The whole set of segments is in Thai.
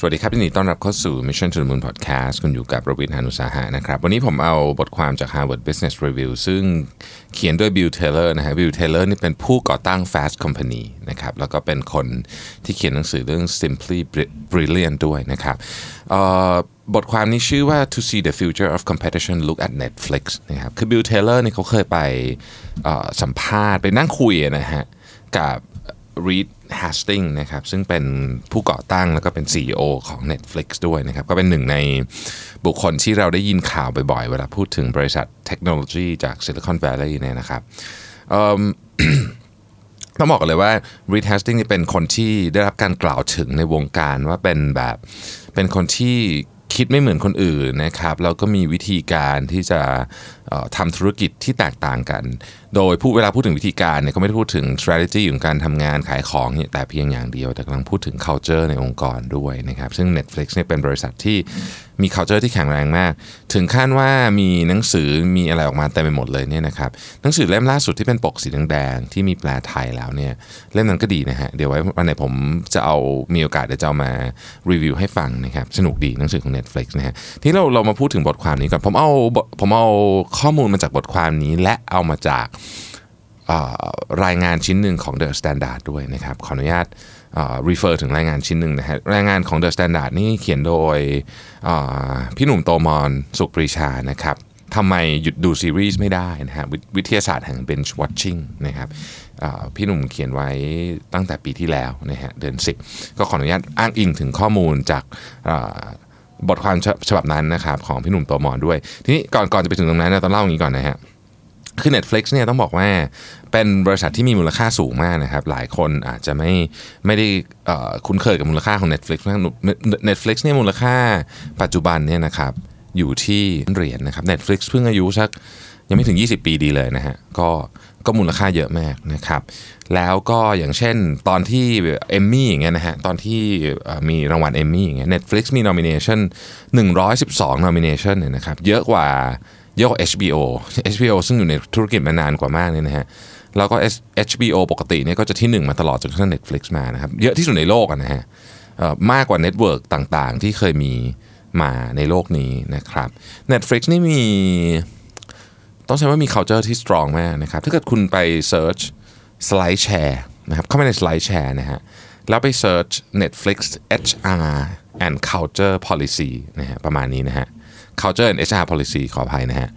สวัสดีครับยินดีต้อนรับเข้าสู่ Mission to the Moon Podcast คุณอยู่กับประวิทยานุสาหะนะครับ วันนี้ผมเอาบทความจาก Harvard Business Review ซึ่งเขียนโดย Bill Taylor นะฮะ Bill Taylor นี่เป็นผู้ก่อตั้ง Fast Company นะครับ แล้วก็เป็นคนที่เขียนหนังสือเรื่อง Simply Brilliant ด้วยนะครับบทความนี้ชื่อว่า To see the future of competition look at Netflix นะครับ คือ Bill Taylor นี่เขาเคยไปสัมภาษณ์ไปนั่งคุยนะฮะกับ Reed Hastings นะครับซึ่งเป็นผู้ก่อตั้งแล้วก็เป็น CEO ของ Netflix ด้วยนะครับ ก็เป็นหนึ่งในบุคคลที่เราได้ยินข่าวบ่อยๆ เวลาพูดถึงบริษัทเทคโนโลยีจาก Silicon Valley เนี่ยนะครับต้องบอกเลยว่า Reed Hastings นี่เป็นคนที่ได้รับการกล่าวถึงในวงการว่าเป็นแบบเป็นคนที่คิดไม่เหมือนคนอื่นนะครับแล้วก็มีวิธีการที่จะออทำธุรกิจที่แตกต่างกันโดยผู้เวลาพูดถึงวิธีการเนี่ยก็ไม่ได้พูดถึง strategy ของการทำงานขายของนี่แต่เพียงอย่างเดียว แต่กำลังพูดถึง culture ในองค์กรด้วยนะครับซึ่ง Netflix เนี่ยเป็นบริษัทที่มี culture ที่แข็งแรงมาก ถึงขั้นว่ามีหนังสือมีอะไรออกมาเต็มไปหมดเลยเนี่ยนะครับหนังสือเล่มล่าสุดที่เป็นปกสีแดงๆที่มีแปลไทยแล้วเนี่ยเล่มนั้นก็ดีนะฮะเดี๋ยวไว้วันไหนผมจะเอามีโอกาสเดี๋ยวจะเอามารีวิวให้ฟังนะครับสนุกดีหนังสือของ Netflix นะฮะที่เราเรามาพูดถึงบทความนี้ก่อนผมเอาผมเอาข้อมูลมาจากบทความนี้และเอามาจากรายงานชิ้นหนึ่งของ The Standard ด้วยนะครับ ขออนุญาต refer ถึงรายงานชิ้นหนึ่งนะฮะรายงานของ The Standard นี่เขียนโดยพี่หนุ่มโตมอนสุขปรีชานะครับทำไมหยุดดูซีรีส์ไม่ได้นะฮะวิวิทยาศาสตร์แห่ง binge watching นะครับพี่หนุ่มเขียนไว้ตั้งแต่ปีที่แล้วนะฮะเดือน 10 ก็ขออนุญาตอ้างอิงถึงข้อมูลจากบทความฉฉบับนั้นนะครับของพี่หนุ่มโตมอนด้วย ทีนี้ก่อนก่อนจะไปถึงตรงนั้นนะต้องเล่าอย่างนี้ก่อนนะฮะ คือ Netflix เนี่ยต้องบอกว่าเป็นบริษัทที่มีมูลค่าสูงมากนะครับ หลายคนอาจจะไม่ไม่ได้คุ้นเคยกับมูลค่าของ Netflix มาก Netflix เนี่ยมูลค่าปัจจุบันเนี่ยนะครับอยู่ที่เหรียญนะครับ Netflix เพิ่งอายุสักยังไม่ถึง 20 ปีดีเลยนะฮะก็ก็มูลค่าเยอะมากนะครับ แล้วก็อย่างเช่นตอนที่เอมมี่อย่างเงี้ยนะฮะตอนที่มีรางวัลเอมมี่อย่างเงี้ย Netflix มี nomination 112 nomination เนี่ยนะครับเยอะกว่า เยอะกว่า HBO HBO ซึ่งอยู่ในธุรกิจมานานกว่ามากเนี่ยนะฮะแล้วก็ HBO ปกติเนี่ยก็จะที่หนึ่งมาตลอดจนกระทั่ง Netflix มานะครับเยอะที่สุดในโลกนะฮะมากกว่า network ต่างๆ ที่เคยมีมาในโลกนี้นะครับ Netflix นี่มี ต้องใช้ว่ามี culture ที่ strong มากนะครับ ถ้าเกิดคุณไป search slide share นะครับเข้าไปใน slide share นะฮะแล้วไป search Netflix HR and culture policy นะฮะประมาณนี้นะฮะ culture and HR policy ขออภัยนะฮะ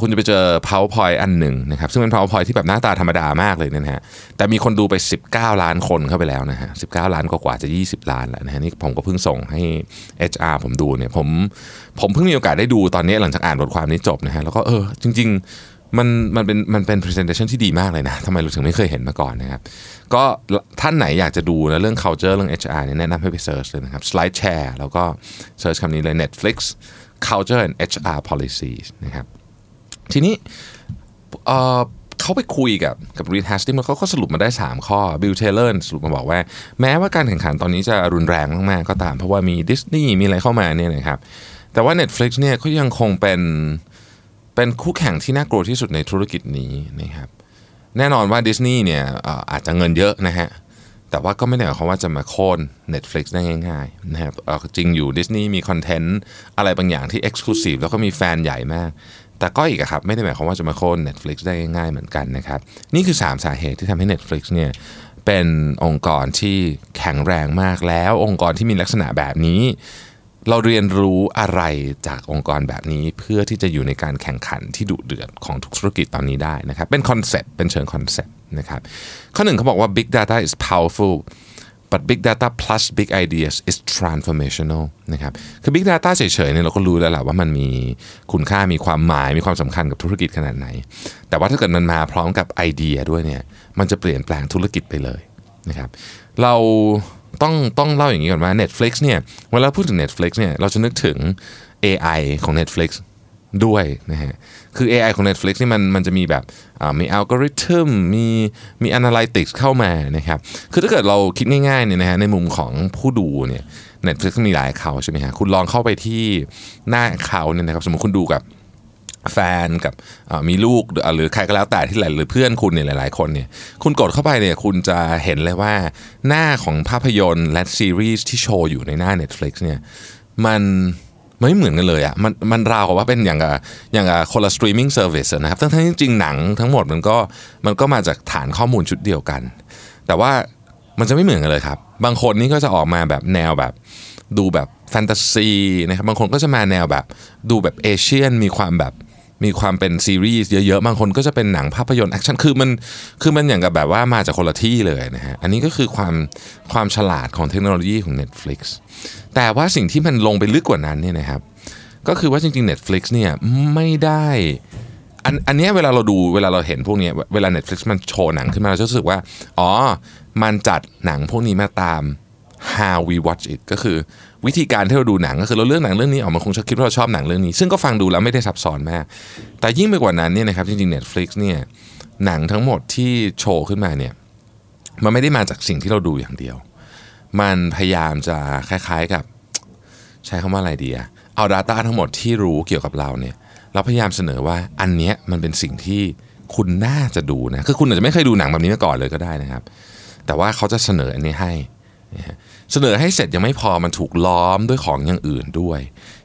คุณจะไปเจอ powerpoint อันหนึ่งนะครับซึ่งเป็น powerpoint ที่แบบหน้าตาธรรมดามากเลยเนี่ยนะฮะแต่มีคนดูไป 19 ล้านคนเข้าไปแล้วนะฮะ19 ล้านกว่าจะ 20 ล้านแล้วนะฮะนี่ผมก็เพิ่งส่งให้ HR ผมดูเนี่ยผมผมเพิ่งมีโอกาสได้ดูตอนนี้หลังจากอ่านบทความนี้จบนะฮะแล้วก็เออจริง ๆ มันมันเป็นมันเป็น presentation ที่ดีมากเลยนะทำไมเราถึงไม่เคยเห็นมาก่อนนะครับก็ท่านไหนอยากจะดูนะเรื่อง culture เรื่อง HR เนี่ยแนะนำให้ไป search เลยนะครับ slide share แล้วก็ search คำนี้เลย Netflix culture and HR policies นะครับทีนี้เขาไปคุยกับกับ Reed Hastings แล้วเขาก็สรุปมาได้ 3 ข้อ Bill Taylor สรุปมาบอกว่า แม้ว่าการแข่งขันตอนนี้จะรุนแรงมากๆก็ตาม เพราะว่ามีดิสนีย์มีอะไรเข้ามาเนี่ยนะครับแต่ว่า Netflix เนี่ยก็ยังคงเป็นเป็นคู่แข่งที่น่ากลัวที่สุดในธุรกิจนี้นะครับแน่นอนว่าดิสนีย์เนี่ยอาจจะเงินเยอะนะฮะ แต่ว่าก็ไม่ได้หมายความว่าจะมาโค่น Netflix ได้ง่ายๆนะครับจริงอยู่ดิสนีย์มีคอนเทนต์อะไรบางอย่างที่ Exclusive แล้วก็มีแฟนใหญ่มาก แต่ก็อีกครับ ไม่ได้หมายความว่าจะมาโค่น Netflix ได้ง่ายๆเหมือนกันนะครับ นี่คือ 3 สาเหตุที่ทำให้ Netflix เนี่ยเป็นองค์กรที่แข็งแรงมากแล้ว องค์กรที่มีลักษณะแบบนี้ เราเรียนรู้อะไรจากองค์กรแบบนี้ เพื่อที่จะอยู่ในการแข่งขันที่ดุเดือดของทุกธุรกิจตอนนี้ได้นะครับเป็นคอนเซปต์เป็นเชิงคอนเซปต์ นะครับข้อหนึ่งเขาบอกว่า big data is powerful but big data plus big ideas is transformational นะครับ คือ big data เฉยๆเนี่ยเราก็รู้แล้วแหละว่ามันมีคุณค่ามีความหมายมีความสำคัญกับธุรกิจขนาดไหน แต่ว่าถ้าเกิดมันมาพร้อมกับไอเดียด้วยเนี่ย มันจะเปลี่ยนแปลงธุรกิจไปเลยนะครับ เราต้องต้องเล่าอย่างนี้ก่อนว่า Netflix เนี่ย เวลาพูดถึง Netflix เนี่ย เราจะนึกถึง AI ของ Netflix ด้วยนะฮะ คือ AI ของ Netflix นี่มันมันจะมีแบบมีอัลกอริทึมมีมี Analytics เข้ามานะครับ คือถ้าเกิดเราคิดง่ายๆเนี่ยนะฮะในมุมของผู้ดูเนี่ย Netflix มีหลายเขาใช่ไหมฮะ คุณลองเข้าไปที่หน้าเขาเนี่ยนะครับ สมมติคุณดูกับแฟนกับมีลูกหรือใครก็แล้วแต่ที่หลายหรือเพื่อนคุณเนี่ยหลาย ๆ คนเนี่ยคุณกดเข้าไปเนี่ยคุณจะเห็นเลยว่าหน้าของภาพยนตร์และซีรีส์ที่โชว์อยู่ในหน้า Netflix เนี่ยมัน ไม่เหมือนกันเลยอะ่ะมันมันราวกับว่าเป็นอย่างกับอย่างกับคนละ streaming service นะครับทั้งทั้งจริงๆหนังทั้งหมดมันก็มันก็มาจากฐานข้อมูลชุดเดียวกัน แต่ว่ามันจะไม่เหมือนกันเลยครับ บางคนนี่ก็จะออกมาแบบแนวแบบดูแบบแฟนตาซีนะครับบางคนก็จะมาแนวแบบดูแบบ Asian มีความแบบ มีความเป็นซีรีส์เยอะๆ บางคนก็จะเป็นหนังภาพยนตร์แอคชั่น คือมันคือมันอย่างกับแบบว่ามาจากคนละที่เลยนะฮะ อันนี้ก็คือความความฉลาดของเทคโนโลยีของ Netflix แต่ว่าสิ่งที่มันลงไปลึกกว่านั้นเนี่ยนะครับ ก็คือว่าจริงๆ Netflix เนี่ยไม่ได้อันอันนี้เวลาเราดูเวลาเราเห็นพวกนี้เวลา Netflix มันโชว์หนังขึ้นมาเราจะรู้สึกว่า อ๋อ มันจัดหนังพวกนี้มาตาม how we watch it ก็คือวิธีการที่เราดูหนังก็คือเราเลือกหนังเรื่องนี้ออกมาคงจะคิดว่าเราชอบหนังเรื่องนี้ ซึ่งก็ฟังดูแล้วไม่ได้ซับซ้อนมาก แต่ยิ่งไปกว่านั้นเนี่ยนะครับจริงๆ Netflix เนี่ยหนังทั้งหมดที่โชว์ขึ้นมาเนี่ยมันไม่ได้มาจากสิ่งที่เราดูอย่างเดียว มันพยายามจะคล้ายๆกับ ใช้คำว่าอะไรดีอะเอา Data ทั้งหมดที่รู้เกี่ยวกับเราเนี่ยเราพยายามเสนอว่าอันเนี้ยมันเป็นสิ่งที่คุณน่าจะดูนะคือคุณอาจจะไม่เคยดูหนังแบบนี้มาก่อนเลยก็ได้นะครับ แต่ว่าเขาจะเสนออันนี้ให้ เสนอให้เสร็จยังไม่พอมันถูกล้อมด้วยของอย่างอื่นด้วย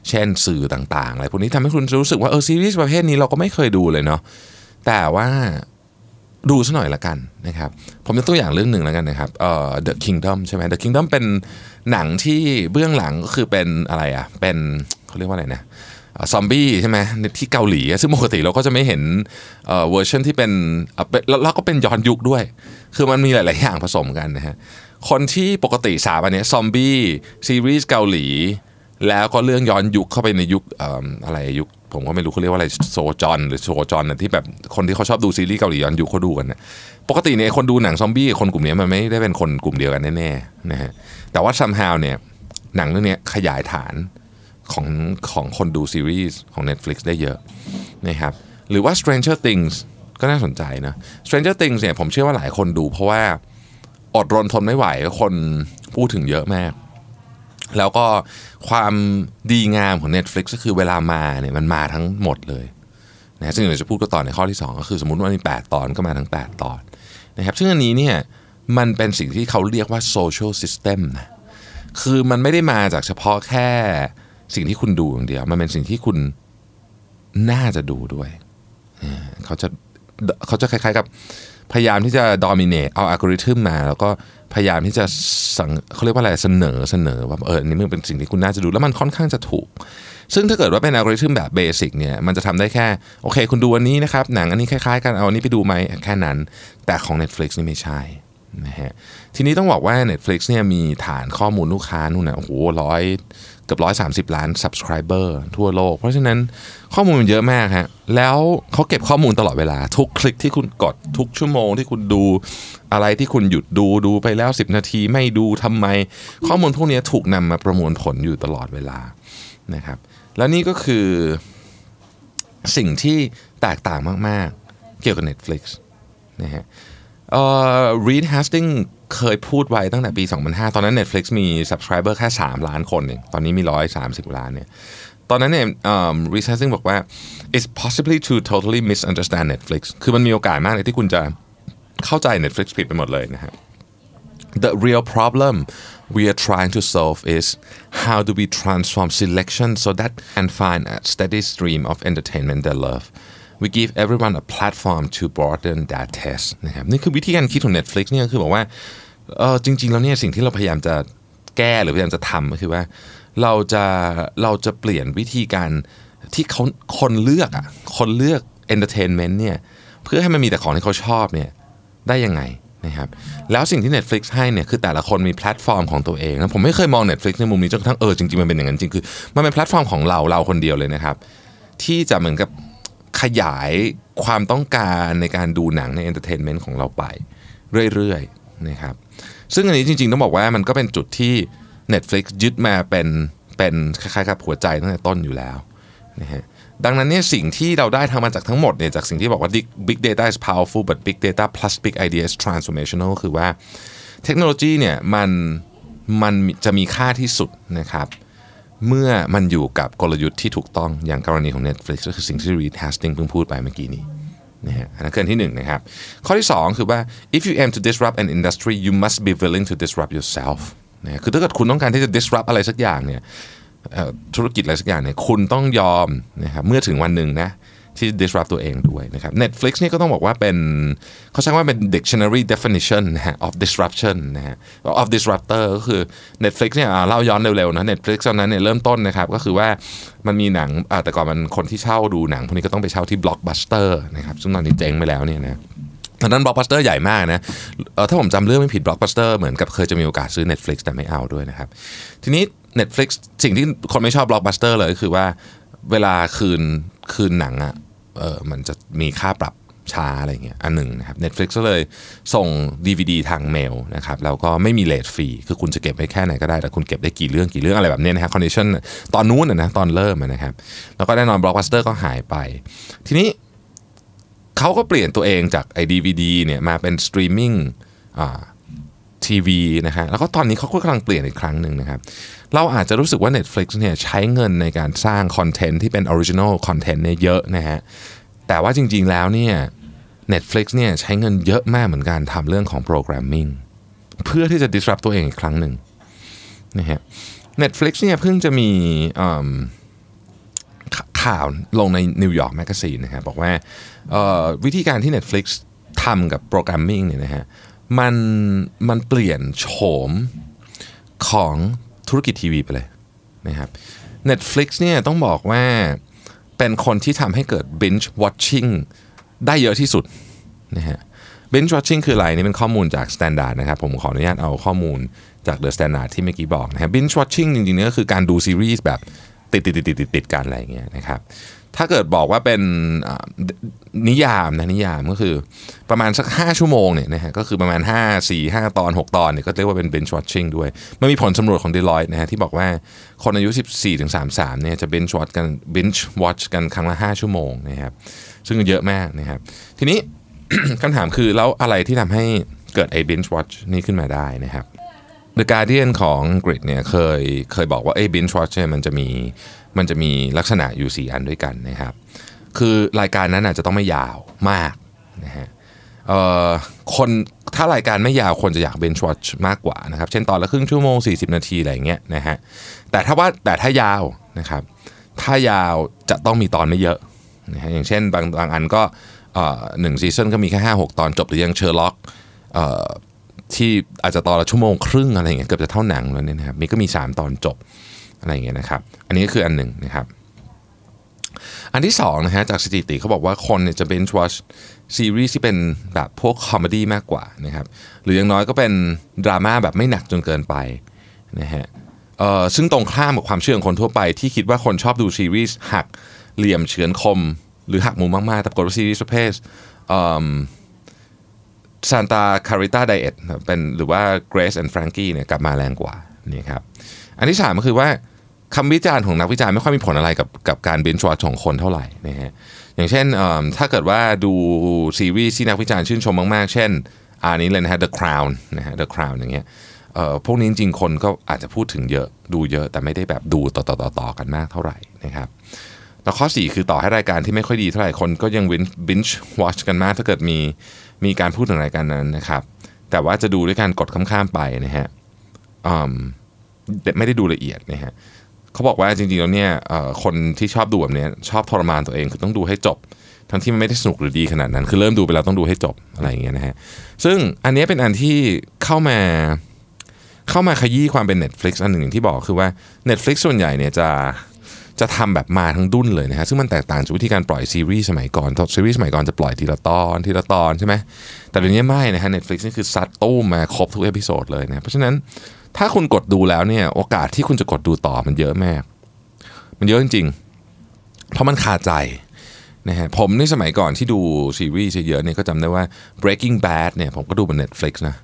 เช่นสื่อต่างๆอะไรพวกนี้ทำให้คุณรู้สึกว่าเออซีรีส์ประเภทนี้เราก็ไม่เคยดูเลยเนาะแต่ว่าดูซะหน่อยละกันนะครับ ผมยกตัวอย่างเรื่องหนึ่งแล้วกันนะครับเอ่อ The Kingdom ใช่ไหม The Kingdom เป็นหนังที่เบื้องหลังก็คือเป็นอะไรอะ เป็นเขาเรียกว่าอะไรนะซอมบี้ใช่ไหมที่เกาหลี ซึ่งปกติเราก็จะไม่เห็นเอ่อเวอร์ชันที่เป็นอ่อเป็นแล้วแล้วก็เป็นย้อนยุคด้วย คือมันมีหลาย ๆ อย่างผสมกันนะฮะ คนที่ปกติสามอันนี้ซอมบี้ซีรีส์เกาหลี แล้วก็เรื่องย้อนยุคเข้าไปในยุคออะไรยุค ผมก็ไม่รู้เขาเรียกว่าอะไรโซจอนหรือโซจอนนะที่แบบคนที่เขาชอบดูซีรีส์เกาหลีย้อนยุคเขาดูกันนะปกติเนี่ยคนดูหนังซอมบี้คนกลุ่มนี้มันไม่ได้เป็นคนกลุ่มเดียวกันแน่ๆนะฮะแต่ว่า somehow เนี่ยหนังเรื่องนี้ขยายฐานของของคนดูซีรีส์ของ Netflix ได้เยอะนะครับหรือว่า Stranger Things ก็น่าสนใจนะ Stranger Things เนี่ยผมเชื่อว่าหลายคนดูเพราะว่า อดรนทนไม่ไหวคนพูดถึงเยอะมาก แล้วก็ความดีงามของ Netflix ก็คือเวลามาเนี่ยมันมาทั้งหมดเลยนะซึ่งเดี๋ยวจะพูดก็ต่อในข้อที่ 2 ก็คือสมมติว่ามี 8 ตอนก็มาทั้ง 8 ตอนนะครับซึ่งอันนี้เนี่ยมันเป็นสิ่งที่เขาเรียกว่า social system นะคือมันไม่ได้มาจากเฉพาะแค่สิ่งที่คุณดูอย่างเดียว มันเป็นสิ่งที่คุณน่าจะดูด้วยอ่าเขาจะเขาจะคล้ายๆกับ พยายามที่จะดอมิเนตเอาอัลกอริทึมมา แล้วก็พยายามที่จะสั่งเขาเรียกว่าอะไรเสนอเสนอว่าเอออันนี้มันเป็นสิ่งที่คุณน่าจะดูแล้วมันค่อนข้างจะถูก ซึ่งถ้าเกิดว่าเป็นอัลกอริทึมแบบ basic เนี่ยมันจะทำได้แค่ โอเค คุณดูอันนี้นะครับ หนังอันนี้คล้ายๆ กันเอาอันนี้ไปดูไหมแค่นั้น แต่ของ Netflix นี่ไม่ใช่ นะฮะทีนี้ต้องบอกว่า Netflix เนี่ยมีฐานข้อมูลลูกค้านู่นนะโอ้โหร้อยเกือบร้อยสามสิบล้าน subscriber ทั่วโลก เพราะฉะนั้นข้อมูลมันเยอะมากฮะแล้วเขาเก็บข้อมูลตลอดเวลา ทุกคลิกที่คุณกดทุกชั่วโมงที่คุณดูอะไรที่คุณหยุดดูดูไปแล้ว 10 นาทีไม่ดูทำไม ข้อมูลพวกนี้ถูกนำมาประมวลผลอยู่ตลอดเวลานะครับแล้วนี่ก็คือสิ่งที่แตกต่างมาก ๆ เกี่ยวกับ Netflix นะฮะ เอ่อ Reed Hastings เคยพูดไว้ตั้งแต่ปี 2005 ตอนนั้น Netflix มี subscriber แค่ 3 ล้านคนเองตอนนี้มี 130 ล้านเนี่ยตอนนั้นเนี่ย Reed Hastings บอกว่า it's possibly to totally misunderstand Netflix คือมันมีโอกาสมากเลยที่คุณจะเข้าใจ Netflix ผิดไปหมดเลยนะฮะ The real problem we are trying to solve is how do we transform selection so that and find a steady stream of entertainment they love. We give everyone a platform to broaden their taste นะครับนี่คือวิธีการคิดของ Netflix เนี่ยคือบอกว่าเออจริง ๆ แล้วเนี่ยสิ่งที่เราพยายามจะแก้หรือพยายามจะทำก็คือว่า เราจะเราจะเปลี่ยนวิธีการที่เขาคนเลือกอะคนเลือก entertainment เนี่ยเพื่อให้มันมีแต่ของที่เขาชอบเนี่ยได้ยังไงนะครับแล้วสิ่งที่ Netflix ให้เนี่ยคือแต่ละคนมีแพลตฟอร์มของตัวเองนะผมไม่เคยมอง Netflix ในมุมนี้จนกระทั่งเออจริงๆมันเป็นอย่างนั้นจริงคือมันเป็นแพลตฟอร์มของเราเราคนเดียวเลยนะครับที่จะเหมือนกับ ขยายความต้องการในการดูหนังใน entertainment ของเราไปเรื่อยๆนะครับซึ่งอันนี้จริงๆ ต้องบอกว่ามันก็เป็นจุดที่ Netflix ยึดมาเป็นเป็นคล้ายๆกับหัวใจตั้งแต่ต้นอยู่แล้วนะฮะดังนั้นเนี่ยสิ่งที่เราได้ทำมาจากทั้งหมดเนี่ยจากสิ่งที่บอกว่า big data is powerful but big data plus big ideas transformational คือว่าเทคโนโลยีเนี่ยมันมันจะมีค่าที่สุดนะครับ เมื่อมันอยู่กับกลยุทธ์ที่ถูกต้องอย่างกรณีของ Netflix ก็คือสิ่งที่ Reed Hastings เพิ่งพูดไปเมื่อกี้นี้นะฮะอันนั้นคืออันที่หนึ่งนะครับ ข้อที่สองคือว่า if you aim to disrupt an industry you must be willing to disrupt yourself นะคือถ้าเกิดคุณต้องการที่จะ disrupt อะไรสักอย่างเนี่ยธุรกิจอะไรสักอย่างเนี่ยคุณต้องยอมนะครับเมื่อถึงวันหนึ่งนะ ที่ disrupt ตัวเองด้วยนะครับ Netflix นี่ก็ต้องบอกว่าเป็นเขาใช้คำว่าเป็น dictionary definition นะฮะ of disruption นะฮะ of disruptor ก็คือ Netflix เนี่ยเล่าย้อนเร็วๆนะ Netflix ตอนนั้นเนี่ยเริ่มต้นนะครับก็คือว่ามันมีหนังแต่ก่อนมันคนที่เช่าดูหนังพวกนี้ก็ต้องไปเช่าที่ Blockbuster นะครับซึ่งตอนนี้เจ๊งไปแล้วเนี่ยนะตอนนั้นบล็อกบัสเตอร์ใหญ่มากนะถ้าผมจำเรื่องไม่ผิดบล็อกบัสเตอร์เหมือนกับเคยจะมีโอกาสซื้อ Netflix แต่ไม่เอาด้วยนะครับ ทีนี้ Netflix สิ่งที่คนไม่ชอบบล็อกบัสเตอร์เลยก็คือว่าเวลาคืนคืนหนังอะ เออมันจะมีค่าปรับช้าอะไรเงี้ยอันหนึ่งนะครับ Netflix ก็เลยส่ง DVD ทางเมลนะครับแล้วก็ไม่มี late fee คือคุณจะเก็บไว้แค่ไหนก็ได้ แต่คุณเก็บได้กี่เรื่องกี่เรื่องอะไรแบบนี้นะฮะ condition ตอนนู้นนะตอนเริ่มนะครับ แล้วก็แน่นอนบล็อกบัสเตอร์ก็หายไป ทีนี้เขาก็เปลี่ยนตัวเองจากไอ้ดีวีดีเนี่ยมาเป็นสตรีมมิ่ง ทีวีนะฮะแล้วก็ตอนนี้เขาก็กำลังเปลี่ยนอีกครั้งหนึ่งนะครับ เราอาจจะรู้สึกว่า Netflix เนี่ยใช้เงินในการสร้างคอนเทนต์ที่เป็น original content เนี่ยเยอะนะฮะแต่ว่าจริงๆแล้วเนี่ย Netflix เนี่ยใช้เงินเยอะมากเหมือนกันทำเรื่องของ programming เพื่อที่จะ disrupt ตัวเองอีกครั้งหนึ่งนะฮะ Netflix เนี่ยเพิ่งจะมีข่าวลงใน New York Magazine นะครับบอกว่าวิธีการที่ Netflix ทำกับ programming เนี่ยนะฮะ มันมันเปลี่ยนโฉมของธุรกิจทีวีไปเลยนะครับ Netflix เนี่ยต้องบอกว่าเป็นคนที่ทำให้เกิด binge watching ได้เยอะที่สุดนะฮะ binge watching คืออะไรนี่เป็นข้อมูลจาก Standard นะครับ ผมขออนุญาตเอาข้อมูลจาก The Standard ที่เมื่อกี้บอกนะครับ binge watching จริงๆเนี่ยก็คือการดูซีรีส์แบบติดติดติดติดติดติดกันอะไรอย่างเงี้ยนะครับ ถ้าเกิดบอกว่าเป็นนิยามนะนิยามก็คือประมาณสัก 5 ชั่วโมงเนี่ยนะฮะก็คือประมาณ 5 4 5 ตอน 6 ตอนเนี่ยก็เรียกว่าเป็น binge watching ด้วย มันมีผลสำรวจของ Deloitte นะฮะที่บอกว่าคนอายุ 14ถึง33เนี่ยจะ binge watch กัน binge watch กันครั้งละ 5 ชั่วโมงนะครับซึ่งเยอะมากนะครับ ทีนี้คำถามคือแล้วอะไรที่ทำให้เกิดไอ้ binge watch นี่ขึ้นมาได้นะครับ The Guardian ของอังกฤษเนี่ยเคยเคยบอกว่าไอ้ binge watch เนี่ยมันจะมี มันจะมีลักษณะอยู่ 4 อันด้วยกันนะครับ คือรายการนั้นอาจจะต้องไม่ยาวมากนะฮะคนถ้ารายการไม่ยาวคนจะอยาก binge watch มากกว่านะครับ เช่นตอนละครึ่งชั่วโมง 40 นาทีอะไรเงี้ยนะฮะแต่ถ้าว่าแต่ถ้ายาวนะครับ ถ้ายาวจะต้องมีตอนไม่เยอะนะฮะอย่างเช่นบางบางอันก็หนึ่ง season ก็มีแค่ห้าหกตอนจบหรืออย่าง Sherlockที่อาจจะตอนละชั่วโมงครึ่งอะไรเงี้ยเกือบจะเท่าหนังแล้วเนี่ยนะครับมีก็มี 3 ตอนจบ อะไรอย่างเงี้ยนะครับ อันนี้ก็คืออันหนึ่งนะครับ อันที่สองนะฮะจากสถิติเขาบอกว่าคนเนี่ยจะ binge watch ซีรีส์ที่เป็นแบบพวกคอมเมดี้มากกว่านะครับหรืออย่างน้อยก็เป็นดราม่าแบบไม่หนักจนเกินไปนะฮะเอ่อซึ่งตรงข้ามกับความเชื่อของคนทั่วไป ที่คิดว่าคนชอบดูซีรีส์หักเหลี่ยมเฉือนคม หรือหักมุมมากๆ แต่ปรากฏว่าซีรีส์ประเภทซานตาคาริต้าไดเอทเป็นหรือว่า Grace and Frankie เนี่ยกลับมาแรงกว่านี่ครับอันที่สามก็คือว่า คำวิจารณ์ของนักวิจารณ์ไม่ค่อยมีผลอะไรกับกับการเบนช์วอชของคนเท่าไหร่นะฮะอย่างเช่นถ้าเกิดว่าดูซีรีส์ที่นักวิจารณ์ชื่นชมมากๆ เช่นอันนี้เลยนะฮะ The Crown นะฮะ The Crown อย่างเงี้ยเอ่อพวกนี้จริงๆคนก็อาจจะพูดถึงเยอะดูเยอะแต่ไม่ได้แบบดูต่อต่อต่อต่อกันมากเท่าไหร่นะครับแล้วข้อ 4 คือต่อให้รายการที่ไม่ค่อยดีเท่าไหร่คนก็ยังบินช์วอชกันมาก ถ้าเกิดมีมีการพูดถึงรายการนั้นนะครับ แต่ว่าจะดูด้วยการกดข้ามๆไปนะฮะอืมไม่ได้ดูละเอียดนะฮะ เขาบอกว่าจริงๆแล้วเนี่ยคนที่ชอบดูแบบนี้ชอบทรมานตัวเองคือต้องดูให้จบ ทั้งที่มันไม่ได้สนุกหรือดีขนาดนั้น คือเริ่มดูไปแล้วต้องดูให้จบอะไรอย่างเงี้ยนะฮะซึ่งอันนี้เป็นอันที่เข้ามาเข้ามาขยี้ความเป็น Netflix อันหนึ่งอย่างที่บอกคือว่า Netflix ส่วนใหญ่เนี่ยจะจะทำแบบมาทั้งดุ้นเลยนะฮะซึ่งมันแตกต่างจากวิธีการปล่อยซีรีส์สมัยก่อนซีรีส์สมัยก่อนจะปล่อยทีละตอนทีละตอนใช่ไหมแต่เดี๋ยวนี้ไม่นะฮะ Netflix นี่คือซัดตู้มมาครบทุก episode เลยนะเพราะฉะนั้น ถ้าคุณกดดูแล้วเนี่ย โอกาสที่คุณจะกดดูต่อมันเยอะมาก มันเยอะจริงๆ เพราะมันคาใจนะฮะผมในสมัยก่อนที่ดูซีรีส์เยอะๆเนี่ยก็จำได้ว่า Breaking Bad เนี่ยผมก็ดูบน Netflix นะ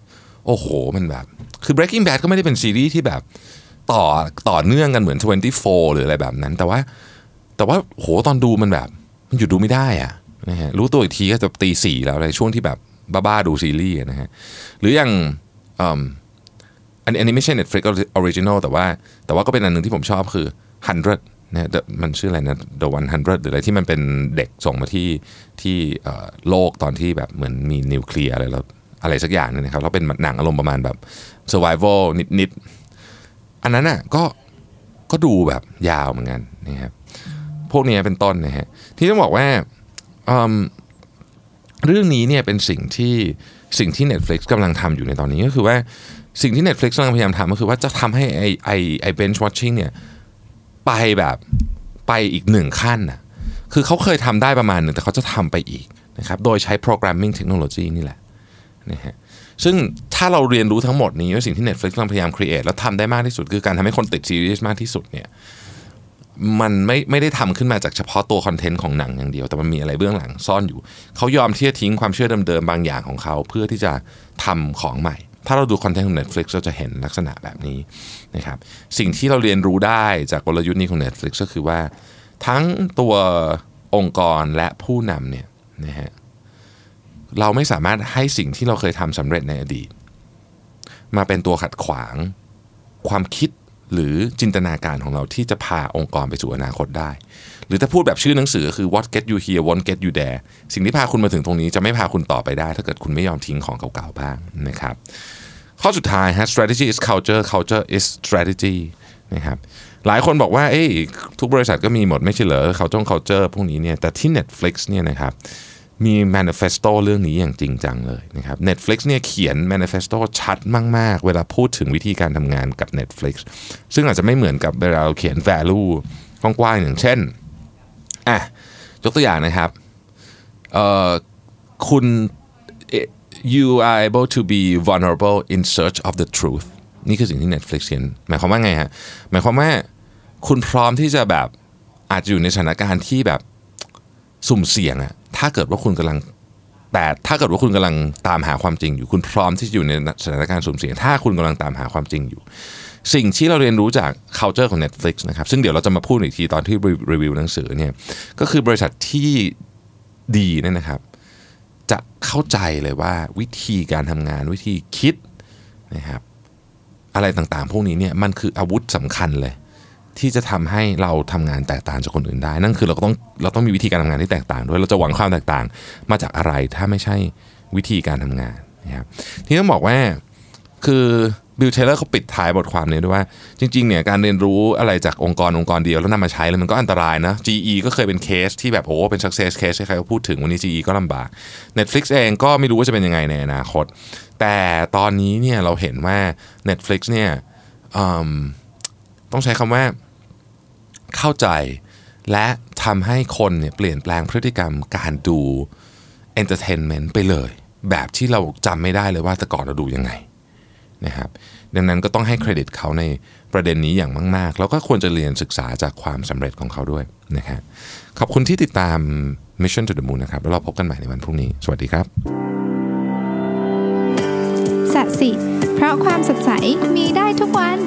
โอ้โห มันแบบ คือ Breaking Bad ก็ไม่ได้เป็นซีรีส์ที่แบบต่อต่อเนื่องกันเหมือน 24 หรืออะไรแบบนั้น แต่ว่าแต่ว่าโหตอนดูมันแบบ มันหยุดดูไม่ได้อะนะฮะรู้ตัวอีกทีก็จะตีสี่แล้วในช่วงที่แบบบ้าๆดูซีรีส์นะฮะหรืออย่าง อันนี้ไม่ใช่ Netflix Original แต่ว่า แต่ว่าก็เป็นอันหนึ่งที่ผมชอบคือ 100นะมันชื่ออะไรนะ The 100 หรืออะไรที่มันเป็นเด็กส่งมาที่ที่โลกตอนที่แบบเหมือนมีนิวเคลียร์อะไรแล้วอะไรสักอย่างนึงนะครับแล้วเป็นหนังอารมณ์ประมาณแบบ survival นิดๆ อันนั้นอะก็ก็ดูแบบยาวเหมือนกันนะครับพวกนี้เป็นต้นนะฮะที่ต้องบอกว่าเรื่องนี้เนี่ยเป็นสิ่งที่สิ่งที่ Netflix กำลังทำอยู่ในตอนนี้ก็คือว่า สิ่งที่ Netflix กำลังพยายามทำก็คือว่าจะทำให้ไอไอไอ bench watching เนี่ยไปแบบไปอีกหนึ่งขั้นน่ะคือเขาเคยทำได้ประมาณหนึ่งแต่เขาจะทำไปอีกนะครับโดยใช้ programming technology นี่แหละนะฮะซึ่งถ้าเราเรียนรู้ทั้งหมดนี้ว่าสิ่งที่ Netflix กำลังพยายาม create แล้วทำได้มากที่สุด คือการทำให้คนติดซีรีส์มากที่สุดเนี่ยมันไม่ไม่ได้ทำขึ้นมาจากเฉพาะตัวคอนเทนต์ของหนังอย่างเดียว แต่มันมีอะไรเบื้องหลังซ่อนอยู่ เขายอมที่จะทิ้งความเชื่อเดิมๆบางอย่างของเขา เพื่อที่จะทำของใหม่ ถ้าเราดูคอนเทนต์ของ Netflix เราจะเห็นลักษณะแบบนี้นะครับสิ่งที่เราเรียนรู้ได้จากกลยุทธ์นี้ของ Netflix ก็คือว่า ทั้งตัวองค์กรและผู้นำเนี่ยนะฮะเราไม่สามารถให้สิ่งที่เราเคยทำสำเร็จในอดีต มาเป็นตัวขัดขวางความคิด หรือจินตนาการของเราที่จะพาองค์กรไปสู่อนาคตได้ หรือถ้าพูดแบบชื่อหนังสือคือ what get you here won't get you there สิ่งที่พาคุณมาถึงตรงนี้จะไม่พาคุณต่อไปได้ ถ้าเกิดคุณไม่ยอมทิ้งของเก่าๆบ้างนะครับ ข้อสุดท้ายฮะ strategy is culture culture is strategy นะครับหลายคนบอกว่าเอ้ทุกบริษัทก็มีหมดไม่ใช่เหรอเขาจ้อง culture พวกนี้เนี่ยแต่ที่ Netflix เนี่ยนะครับ มี manifesto เรื่องนี้อย่างจริงจังเลยนะครับ Netflix เนี่ยเขียน manifesto ชัดมาก ๆ เวลาพูดถึงวิธีการทำงานกับ Netflix ซึ่งอาจจะไม่เหมือนกับเวลาเราเขียน value กว้างๆอย่างเช่นอะยกตัวอย่างนะครับเอ่อคุณ you are able to be vulnerable in search of the truth นี่คือสิ่งที่ Netflix เขียนหมายความว่าไงฮะหมายความว่าคุณพร้อมที่จะแบบอาจจะอยู่ในสถานการณ์ที่แบบ สุ่มเสี่ยงอะถ้าเกิดว่าคุณกำลัง แต่ถ้าเกิดว่าคุณกำลังตามหาความจริงอยู่ คุณพร้อมที่จะอยู่ในสถานการณ์สุ่มเสี่ยง ถ้าคุณกำลังตามหาความจริงอยู่ สิ่งที่เราเรียนรู้จาก culture ของ Netflix นะครับ ซึ่งเดี๋ยวเราจะมาพูดอีกทีตอนที่รีวิวหนังสือเนี่ย ก็คือบริษัทที่ดีเนี่ยนะครับ จะเข้าใจเลยว่าวิธีการทำงานวิธีคิดนะครับอะไรต่างๆ พวกนี้เนี่ยมันคืออาวุธสำคัญเลย ที่จะทำให้เราทำงานแตกต่างจากคนอื่นได้ นั่นคือเราก็ต้องเราต้องมีวิธีการทำงานที่แตกต่างด้วยเราจะหวังความแตกต่างมาจากอะไรถ้าไม่ใช่วิธีการทำงานนะครับที่ต้องบอกว่าคือ Bill Taylor เขาปิดท้ายบทความนี้ด้วยว่า จริงๆเนี่ยการเรียนรู้อะไรจากองค์กรองค์กรเดียวแล้วนำมาใช้แล้วมันก็อันตรายนะ GE ก็เคยเป็นเคสที่แบบโอ้เป็น success case ใครก็พูดถึงวันนี้ GE ก็ลำบาก Netflix เองก็ไม่รู้ว่าจะเป็นยังไงในอนาคต แต่ตอนนี้เนี่ยเราเห็นว่า Netflix เนี่ย ต้องใช้คำว่า เข้าใจและทำให้คนเนี่ยเปลี่ยนแปลงพฤติกรรมการดู entertainment ไปเลย แบบที่เราจำไม่ได้เลยว่าแต่ก่อนเราดูยังไงนะครับดังนั้นก็ต้องให้เครดิตเขาในประเด็นนี้อย่างมาก ๆ แล้วก็ควรจะเรียนศึกษาจากความสำเร็จของเขาด้วยนะครับขอบคุณที่ติดตาม Mission to the Moon นะครับ แล้วเราพบกันใหม่ในวันพรุ่งนี้ สวัสดีครับสัสิ เพราะความสดใสมีได้ทุกวัน